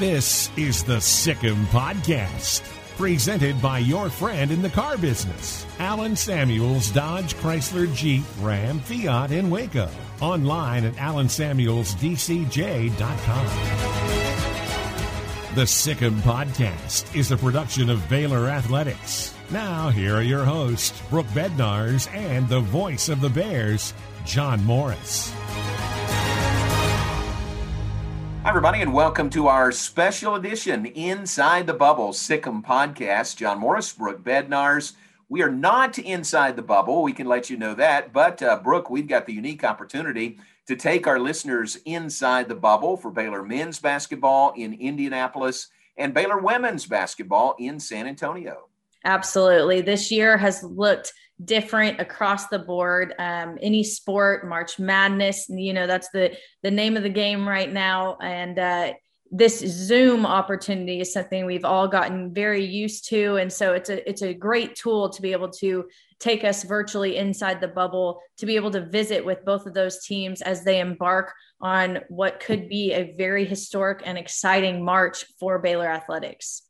This is the Sic 'Em Podcast, presented by your friend in the car business, Allen Samuels Dodge Chrysler Jeep Ram Fiat in Waco. Online at allensamuelsdcj.com. The Sic 'Em Podcast is a production of Baylor Athletics. Now, here are your hosts, Brooke Bednarz and the voice of the Bears, John Morris. Hi, everybody, and welcome to our special edition Inside the Bubble Sic 'Em podcast. John Morris, Brooke Bednarz. We are not inside the bubble. We can let you know that. But, uh, Brooke, we've got the unique opportunity to take our listeners inside the bubble for Baylor men's basketball in Indianapolis and Baylor women's basketball in San Antonio. Absolutely. This year has looked different across the board. Um, any sport, March Madness, you know, that's the the name of the game right now. And uh, this Zoom opportunity is something we've all gotten very used to, and so it's a it's a great tool to be able to take us virtually inside the bubble to be able to visit with both of those teams as they embark on what could be a very historic and exciting March for Baylor athletics.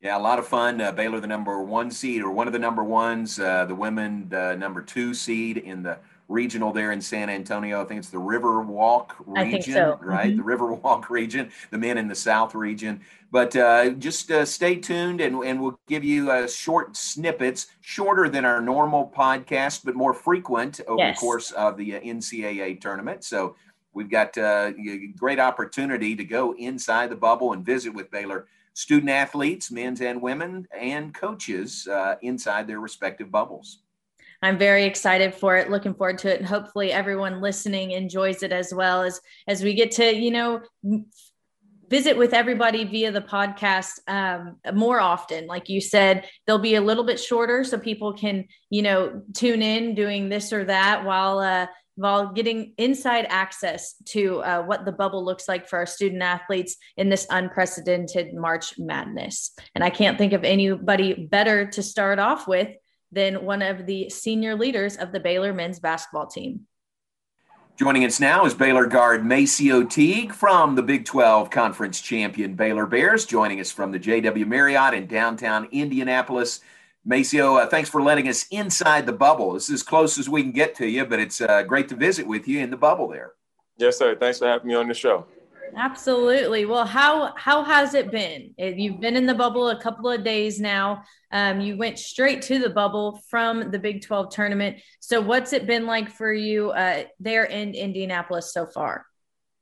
Yeah, a lot of fun. Uh, Baylor, the number one seed, or one of the number ones. Uh, the women, the number two seed in the regional there in San Antonio. I think it's the River Walk region, so. right? Mm-hmm. The River Walk region. The men in the South region. But uh, just uh, stay tuned, and, and we'll give you uh, short snippets, shorter than our normal podcast, but more frequent over yes. the course of the uh, NCAA tournament. So we've got a great opportunity to go inside the bubble and visit with Baylor student athletes, men's and women, and coaches uh, inside their respective bubbles. I'm very excited for it, looking forward to it, and hopefully everyone listening enjoys it as well as as we get to you know visit with everybody via the podcast um, more often. Like you said, they'll be a little bit shorter so people can you know tune in doing this or that while. Uh, while getting inside access to uh, what the bubble looks like for our student athletes in this unprecedented March Madness. And I can't think of anybody better to start off with than one of the senior leaders of the Baylor men's basketball team. Joining us now is Baylor guard MaCio Teague from the Big 12 Conference champion Baylor Bears, joining us from the JW Marriott in downtown Indianapolis. MaCio, uh, thanks for letting us inside the bubble. This is as close as we can get to you, but it's uh, great to visit with you in the bubble there. Yes, sir. Thanks for having me on the show. Absolutely. Well, how how has it been? You've been in the bubble a couple of days now. Um, you went straight to the bubble from the Big 12 tournament. So, what's it been like for you uh, there in Indianapolis so far?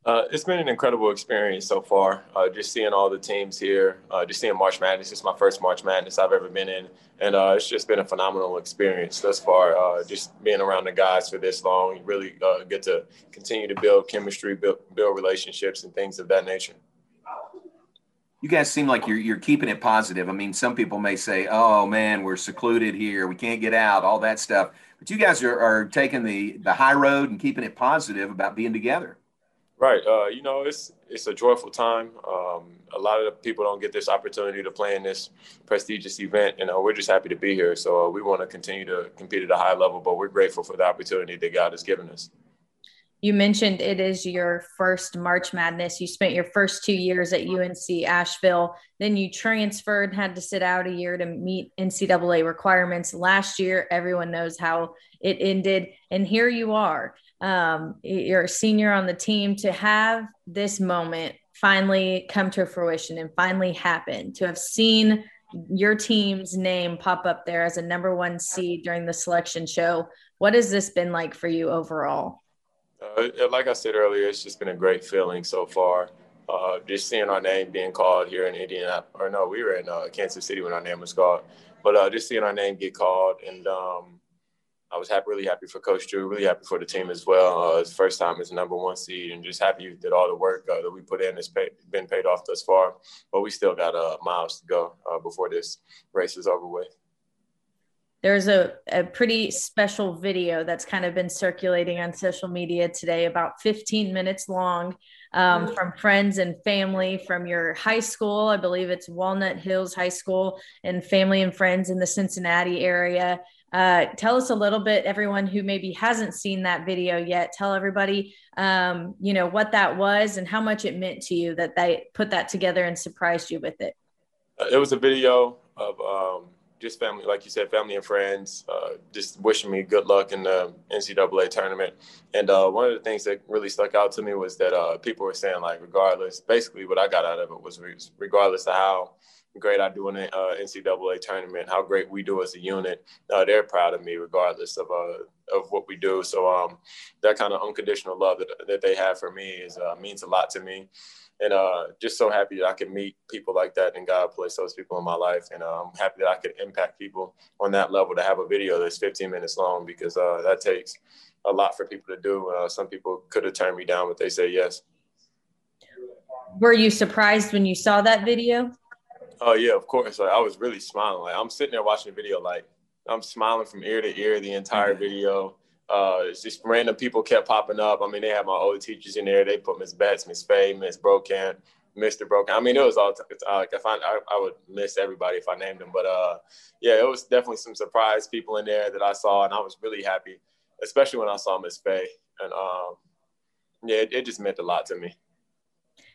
Uh, it's been an incredible experience so far. Uh, just seeing all the teams here, uh, just seeing March Madness. It's my first March Madness I've ever been in, and uh, it's just been a phenomenal experience thus far. Uh, just being around the guys for this long, you really uh, get to continue to build chemistry, build, build relationships, and things of that nature. You guys seem like you're you're keeping it positive. I mean, some people may say, "Oh man, we're secluded here. We can't get out." All that stuff. But you guys are, are taking the the high road and keeping it positive about being together. Right. Uh, you know, it's it's a joyful time. Um, a lot of people don't get this opportunity to play in this prestigious event, and uh, we're just happy to be here. So uh, we want to continue to compete at a high level, but we're grateful for the opportunity that God has given us. You mentioned it is your first March Madness. You spent your first two years at UNC Asheville. Then you transferred, had to sit out a year to meet NCAA requirements. Last year, everyone knows how it ended. And here you are um, you're a senior on the team to have this moment finally come to fruition and finally happen to have seen your team's name pop up there as a number one seed during the selection show what has this been like for you overall? Uh, like i said earlier it's just been a great feeling so far. Uh, just seeing our name being called here in indiana or no we were in uh, kansas city when our name was called but uh, just seeing our name get called and um, I was happy, really happy for Coach Drew, really happy for the team as well. Uh, it's first time as number one seed, and just happy that all the work uh, that we put in has pay, been paid off thus far. But we still got uh, miles to go uh, before this race is over with. There's a, a pretty special video that's kind of been circulating on social media today, about 15 minutes long, um, from friends and family from your high school. I believe it's Walnut Hills High School, and family and friends in the Cincinnati area. Uh, tell us a little bit, everyone who maybe hasn't seen that video yet. Tell everybody, um, you know, what that was and how much it meant to you that they put that together and surprised you with it. Uh, it was a video of um, just family, like you said, family and friends, uh, just wishing me good luck in the NCAA tournament. And uh, one of the things that really stuck out to me was that uh, people were saying, like, regardless, basically what I got out of it was regardless of how great I do in the uh, NCAA tournament, how great we do as a unit, uh, they're proud of me regardless of uh, of what we do. So um, that kind of unconditional love that, that they have for me is means a lot to me and uh, just so happy that I can meet people like that and God placed those people in my life. And uh, I'm happy that I could impact people on that level to have a video that's 15 minutes long because uh, that takes a lot for people to do. Uh, some people could have turned me down, but they say yes. Were you surprised when you saw that video? Oh yeah, of course. Like, I was really smiling. Like I'm sitting there watching the video, like I'm smiling from ear to ear the entire mm-hmm. video. Uh, it's just random people kept popping up. I mean, they had my old teachers in there. They put Miss Betts, Miss Fay, Miss Brokamp, Mr. Brokamp. I mean, it was all. T- uh, like if I, I, I would miss everybody if I named them, but uh, yeah, it was definitely some surprise people in there that I saw, and I was really happy, especially when I saw Miss Fay, and um, yeah, it, it just meant a lot to me.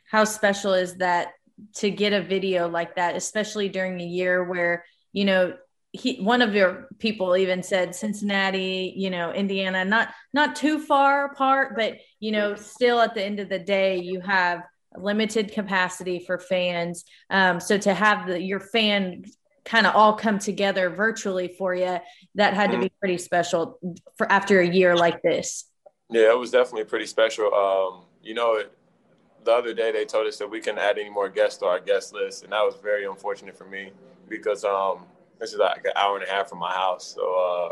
How special is that to get a video like that, especially during a year where you know he one of your people even said Cincinnati, you know, Indiana, not not too far apart, but you know, still at the end of the day, you have limited capacity for fans. Um, so to have the, your fan kind of all come together virtually for you, that had to be pretty special for after a year like this. Yeah, it was definitely pretty special. Um, you know, the other day they told us that we couldn't add any more guests to our guest list, and that was very unfortunate for me because um, this is like an hour and a half from my house. So,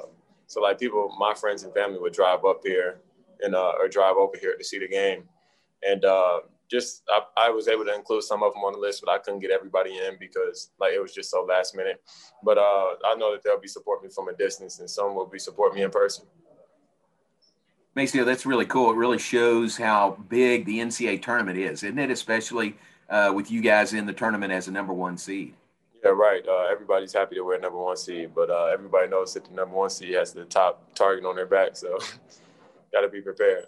uh, so like people, my friends and family would drive up here and uh, or drive over here to see the game, and uh, just I, I, was able to include some of them on the list, but I couldn't get everybody in because like it was just so last minute. But uh, I know that they'll be supporting me from a distance, and some will be supporting me in person. That's really cool. It really shows how big the NCAA tournament is, isn't it? Especially uh, with you guys in the tournament as a number one seed. Yeah, right. Uh, everybody's happy to wear a number one seed, but uh, everybody knows that the number one seed has the top target on their back, so got to be prepared.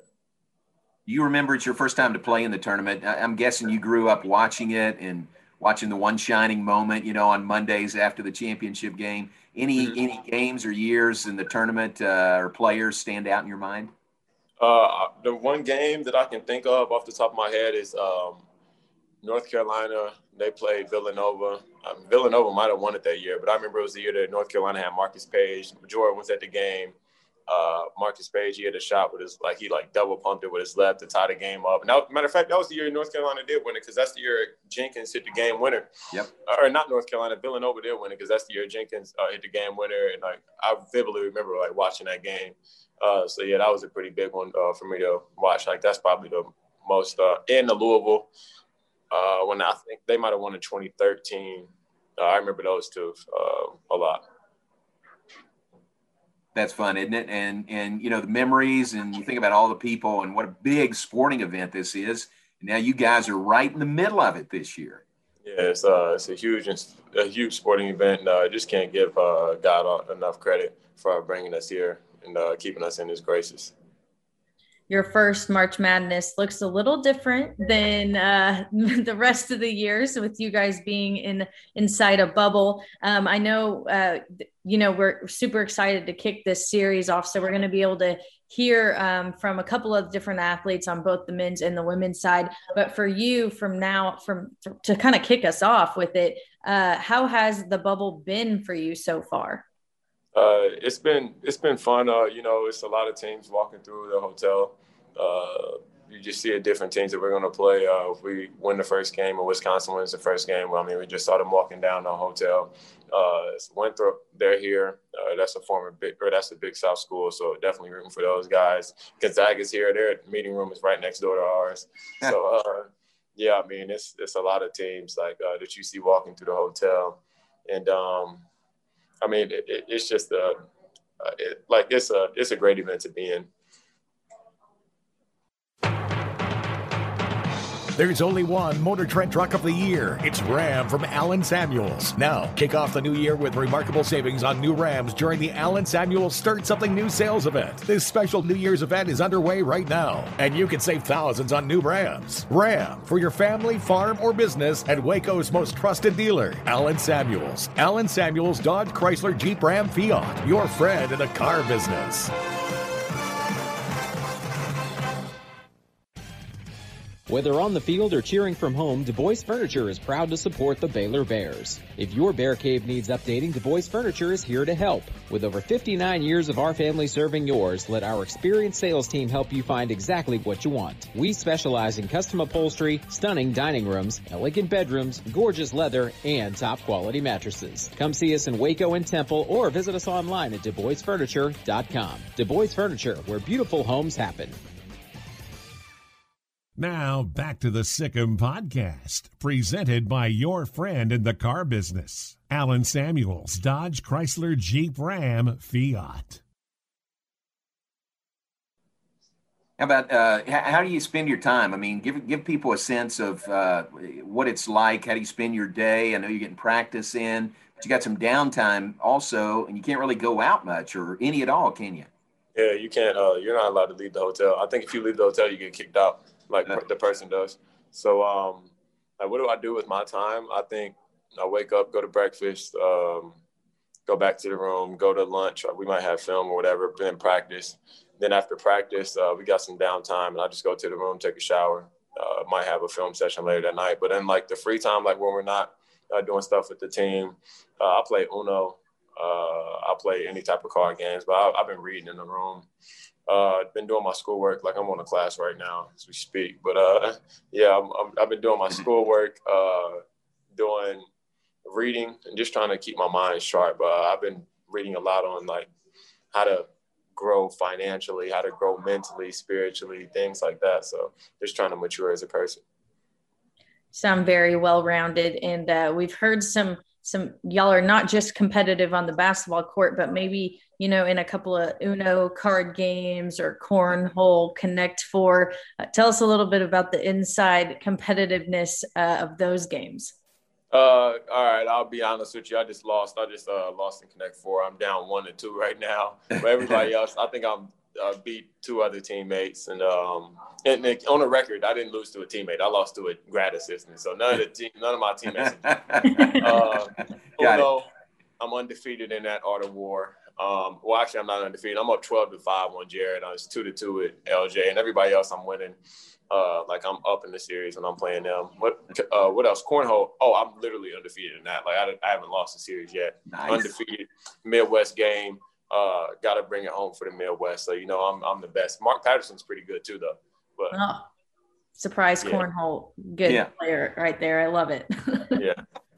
You remember it's your first time to play in the tournament. I'm guessing you grew up watching it and watching the one shining moment, you know, on Mondays after the championship game. Any mm-hmm. any games or years in the tournament uh, or players stand out in your mind? Uh, the one game that I can think of off the top of my head is um, North Carolina. They played Villanova. Um, Villanova might have won it that year, but I remember it was the year that North Carolina had Marcus Paige. Jordan was at the game. Uh, Marcus Paige, he had a shot with his like he like double pumped it with his left to tie the game up. Now, matter of fact, that was the year North Carolina did win it because that's the year Jenkins hit the game winner. Yep. Or not North Carolina, Villanova did win it because that's the year Jenkins uh, hit the game winner, and like I vividly remember like watching that game. Uh, so yeah, that was a pretty big one uh, for me to watch. Like that's probably the most uh, in the Louisville uh, when I think they might have won in 2013. Uh, I remember those two uh, a lot. That's fun, isn't it? And and you know the memories, and you think about all the people, and what a big sporting event this is. And now you guys are right in the middle of it this year. Yeah, it's uh, it's a huge a huge sporting event. Uh, I just can't give uh, God enough credit for bringing us here and uh, keeping us in His graces your first March Madness looks a little different than uh, the rest of the years with you guys being in inside a bubble. Um, I know, uh, you know, we're super excited to kick this series off. So we're going to be able to hear um, from a couple of different athletes on both the men's and the women's side. But for you, from now, from to kind of kick us off with it, uh, how has the bubble been for you so far? Uh, it's been it's been fun. Uh, you know, it's a lot of teams walking through the hotel. Uh, you just see a different teams that we're going to play. Uh, if we win the first game or Wisconsin wins the first game, well, I mean, we just saw them walking down the hotel. Uh, Winthrop, they're here. Uh, that's a former big, or that's a big South school, so definitely rooting for those guys. Gonzaga's here. Their meeting room is right next door to ours. So, uh, yeah, I mean, it's it's a lot of teams like uh, that you see walking through the hotel, and um, I mean, it, it, it's just a it, like it's a it's a great event to be in. There's only one Motor Trend Truck of the Year. It's Ram from Allen Samuels. Now, kick off the new year with remarkable savings on new Rams during the Allen Samuels Start Something New sales event. This special New Year's event is underway right now, and you can save thousands on new Rams. Ram for your family, farm, or business at Waco's most trusted dealer, Allen Samuels. Allen Samuels Dodge Chrysler Jeep Ram Fiat, your friend in the car business. Whether on the field or cheering from home, Du Bois Furniture is proud to support the Baylor Bears. If your bear cave needs updating, Du Bois Furniture is here to help. With over 59 years of our family serving yours, let our experienced sales team help you find exactly what you want. We specialize in custom upholstery, stunning dining rooms, elegant bedrooms, gorgeous leather, and top quality mattresses. Come see us in Waco and Temple or visit us online at DuBoisFurniture.com. Du Bois Furniture, where beautiful homes happen. Now, back to the Sic 'Em podcast, presented by your friend in the car business, Allen Samuels, Dodge Chrysler Jeep Ram Fiat. How about uh, how do you spend your time? I mean, give give people a sense of uh, what it's like. How do you spend your day? I know you're getting practice in, but you got some downtime also, and you can't really go out much or any at all, can you? Yeah, you can't. Uh, you're not allowed to leave the hotel. I think if you leave the hotel, you get kicked out like yeah. the person does. So, um, like, what do I do with my time? I think I wake up, go to breakfast, um, go back to the room, go to lunch. We might have film or whatever, then practice. Then after practice, uh, we got some downtime, and I just go to the room, take a shower. Uh, might have a film session later that night. But then, like the free time, like when we're not uh, doing stuff with the team, uh, I play Uno. Uh, I play any type of card games, but I, have been reading in the room. Uh, been doing my schoolwork. Like I'm on a class right now as we speak. But uh, yeah, i have been doing my schoolwork, uh, doing reading, and just trying to keep my mind sharp. Uh, I've been reading a lot on like how to grow financially, how to grow mentally, spiritually, things like that. So just trying to mature as a person. Sound very well rounded, and uh, we've heard some some y'all are not just competitive on the basketball court, but maybe you know in a couple of Uno card games or cornhole, Connect Four. Uh, tell us a little bit about the inside competitiveness uh, of those games. Uh, all right, I'll be honest with you. I just lost. I just uh, lost in Connect Four. I'm down one to two right now. But everybody else, I think I'm uh, beat two other teammates, and um, and on the record, I didn't lose to a teammate. I lost to a grad assistant. So none of the team, none of my teammates. uh, although I'm undefeated in that art of war. Um, well, actually, I'm not undefeated. I'm up 12 to five on Jared. I was two to two with LJ, and everybody else I'm winning. Uh, like I'm up in the series and I'm playing them. What uh, what else? Cornhole. Oh, I'm literally undefeated in that. Like I, I haven't lost a series yet. Nice. Undefeated Midwest game uh, got to bring it home for the Midwest. So you know, I'm I'm the best. Mark Patterson's pretty good too, though. But oh, surprise yeah. cornhole, good yeah. player right there. I love it. yeah,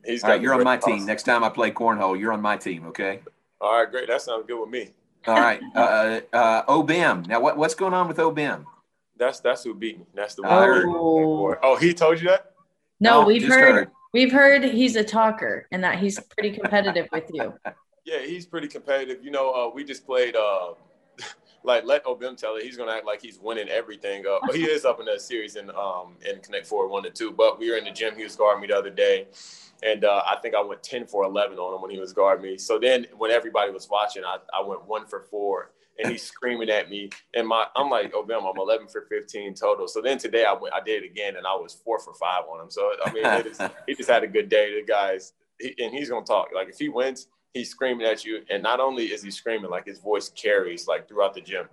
he's. All right, you're on my team. Next time I play cornhole, you're on my team. Okay. All right, great. That sounds good with me. All right, uh, uh, Obim. Now, what, what's going on with Obim? That's that's who beat me. That's the one. Oh, oh he told you that? No, no we've heard, heard, we've heard he's a talker and that he's pretty competitive with you. Yeah, he's pretty competitive. You know, uh, we just played. Uh, like let Obim tell it, he's gonna act like he's winning everything up. But he is up in that series in um in Connect Four one to two. But we were in the gym. He was guarding me the other day, and uh, I think I went ten for eleven on him when he was guarding me. So then when everybody was watching, I, I went one for four. And he's screaming at me, and my I'm like, Obim, I'm 11 for 15 total. So then today I went, I did it again, and I was four for five on him. So I mean, he just had a good day. The guys, he, and he's gonna talk. Like if he wins, he's screaming at you, and not only is he screaming, like his voice carries like throughout the gym.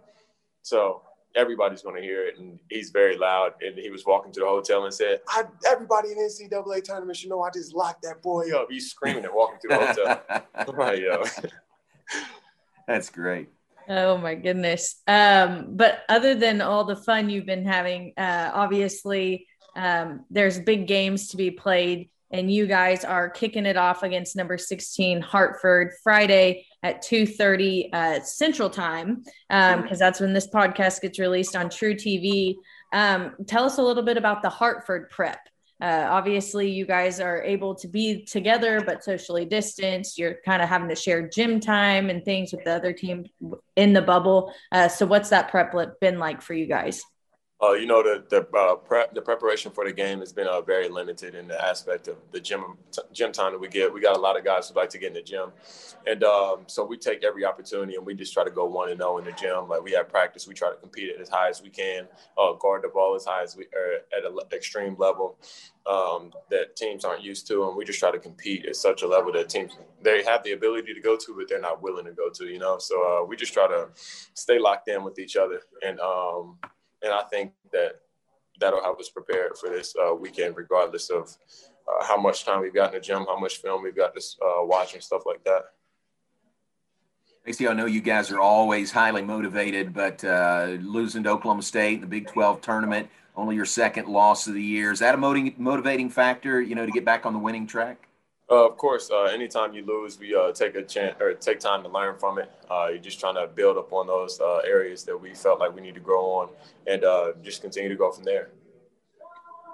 So everybody's going to hear it, and he's very loud. And he was walking to the hotel and said, "Everybody in NCAA tournament should know I just locked that boy up." He's screaming and walking to the hotel. right, yo. That's great. Oh my goodness. Um, but other than all the fun you've been having, uh, obviously um, there's big games to be played, and you guys are kicking it off against number 16 Hartford Friday at 2:30 uh, Central Time, because um, that's when this podcast gets released on truTV. Um, tell us a little bit about the Hartford prep. Uh, obviously, you guys are able to be together, but socially distanced. You're kind of having to share gym time and things with the other team in the bubble. Uh, so, what's that prep been like for you guys? Uh, you know, the the uh, prep, the preparation for the game has been uh, very limited in the aspect of the gym gym time that we get. We got a lot of guys who like to get in the gym, and um, so we take every opportunity and we just try to go one and zero in the gym. Like we have practice, we try to compete at as high as we can, uh, guard the ball as high as we are at an extreme level um, that teams aren't used to, and we just try to compete at such a level that teams they have the ability to go to, but they're not willing to go to. You know, so uh, we just try to stay locked in with each other and. Um, and I think that that'll help us prepare for this uh, weekend, regardless of uh, how much time we've got in the gym, how much film we've got to uh, watch, and stuff like that. MaCio, I know you guys are always highly motivated, but uh, losing to Oklahoma State in the Big 12 tournament, only your second loss of the year, is that a motivating factor, you know, to get back on the winning track? Uh, of course, uh, anytime you lose, we uh, take a chance or take time to learn from it. Uh, you're just trying to build up on those uh, areas that we felt like we need to grow on, and uh, just continue to go from there.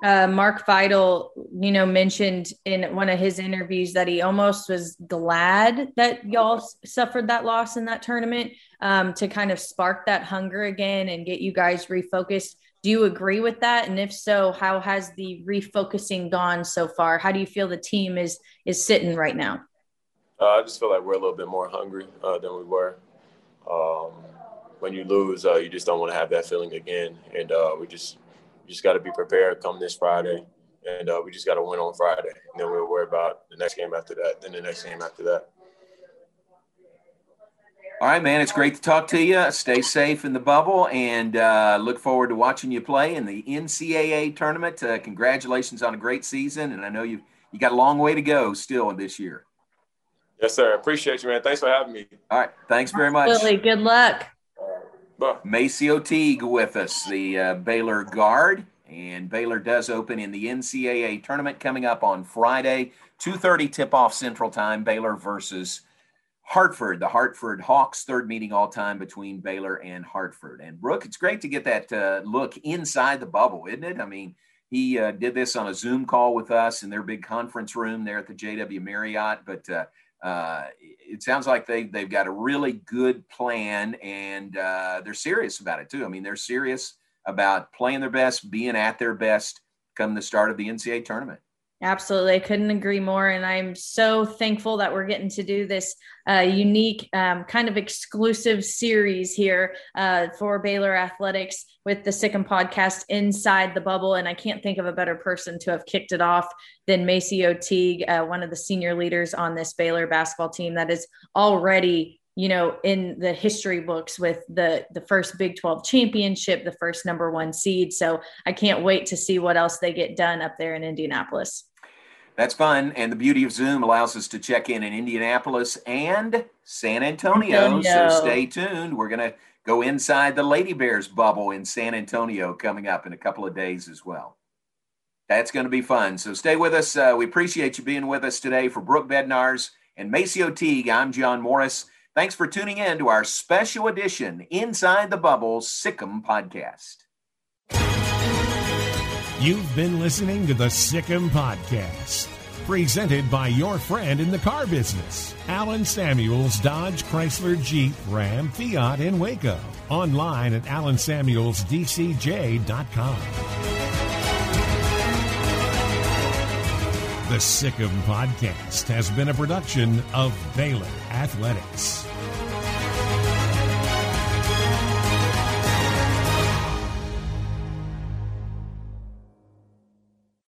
Mark Vital, you know, mentioned in one of his interviews that he almost was glad that y'all suffered that loss in that tournament um, to kind of spark that hunger again and get you guys refocused do you agree with that? And if so, how has the refocusing gone so far? How do you feel the team is is sitting right now? Uh, I just feel like we're a little bit more hungry uh, than we were. Um, when you lose, uh, you just don't want to have that feeling again, and uh, we just we just got to be prepared come this Friday, and uh, we just got to win on Friday, and then we'll worry about the next game after that, then the next game after that. All right, man. It's great to talk to you. Stay safe in the bubble and uh, look forward to watching you play in the NCAA tournament. Uh, congratulations on a great season. And I know you you got a long way to go still in this year. Yes, sir. Appreciate you, man. Thanks for having me. All right. Thanks very much. Absolutely. Good luck. Bye. O'Teague with us, the uh, Baylor guard. And Baylor does open in the NCAA tournament coming up on Friday, 2.30 tip-off Central Time, Baylor versus Hartford, the Hartford Hawks, third meeting all time between Baylor and Hartford. And Brooke, it's great to get that uh, look inside the bubble, isn't it? I mean, he uh, did this on a Zoom call with us in their big conference room there at the JW Marriott. But uh, it sounds like they, they've got a really good plan and uh, they're serious about it too. I mean, they're serious about playing their best, being at their best come the start of the NCAA tournament. Absolutely. I couldn't agree more. And I'm so thankful that we're getting to do this uh, unique, um, kind of exclusive series here uh, for Baylor Athletics with the Sic 'Em podcast inside the bubble. And I can't think of a better person to have kicked it off than MaCio Teague, uh, one of the senior leaders on this Baylor basketball team that is already you know in the history books with the the first big 12 championship the first number one seed. So i can't wait to see what else they get done up there in indianapolis. That's fun. And the beauty of zoom allows us to check in in indianapolis and san antonio, antonio. so stay tuned. We're going to go inside the lady bears bubble in san antonio coming up in a couple of days as well. That's going to be fun. So stay with us. Uh, we appreciate you being with us today. For brooke bednarz and MaCio Teague i'm john morris Thanks for tuning in to our special edition Inside the Bubble Sic 'Em podcast. You've been listening to the Sic 'Em podcast, presented by your friend in the car business, Allen Samuels Dodge Chrysler Jeep Ram Fiat in Waco. Online at allensamuelsdcj.com. The Sic 'Em podcast has been a production of Baylor Athletics.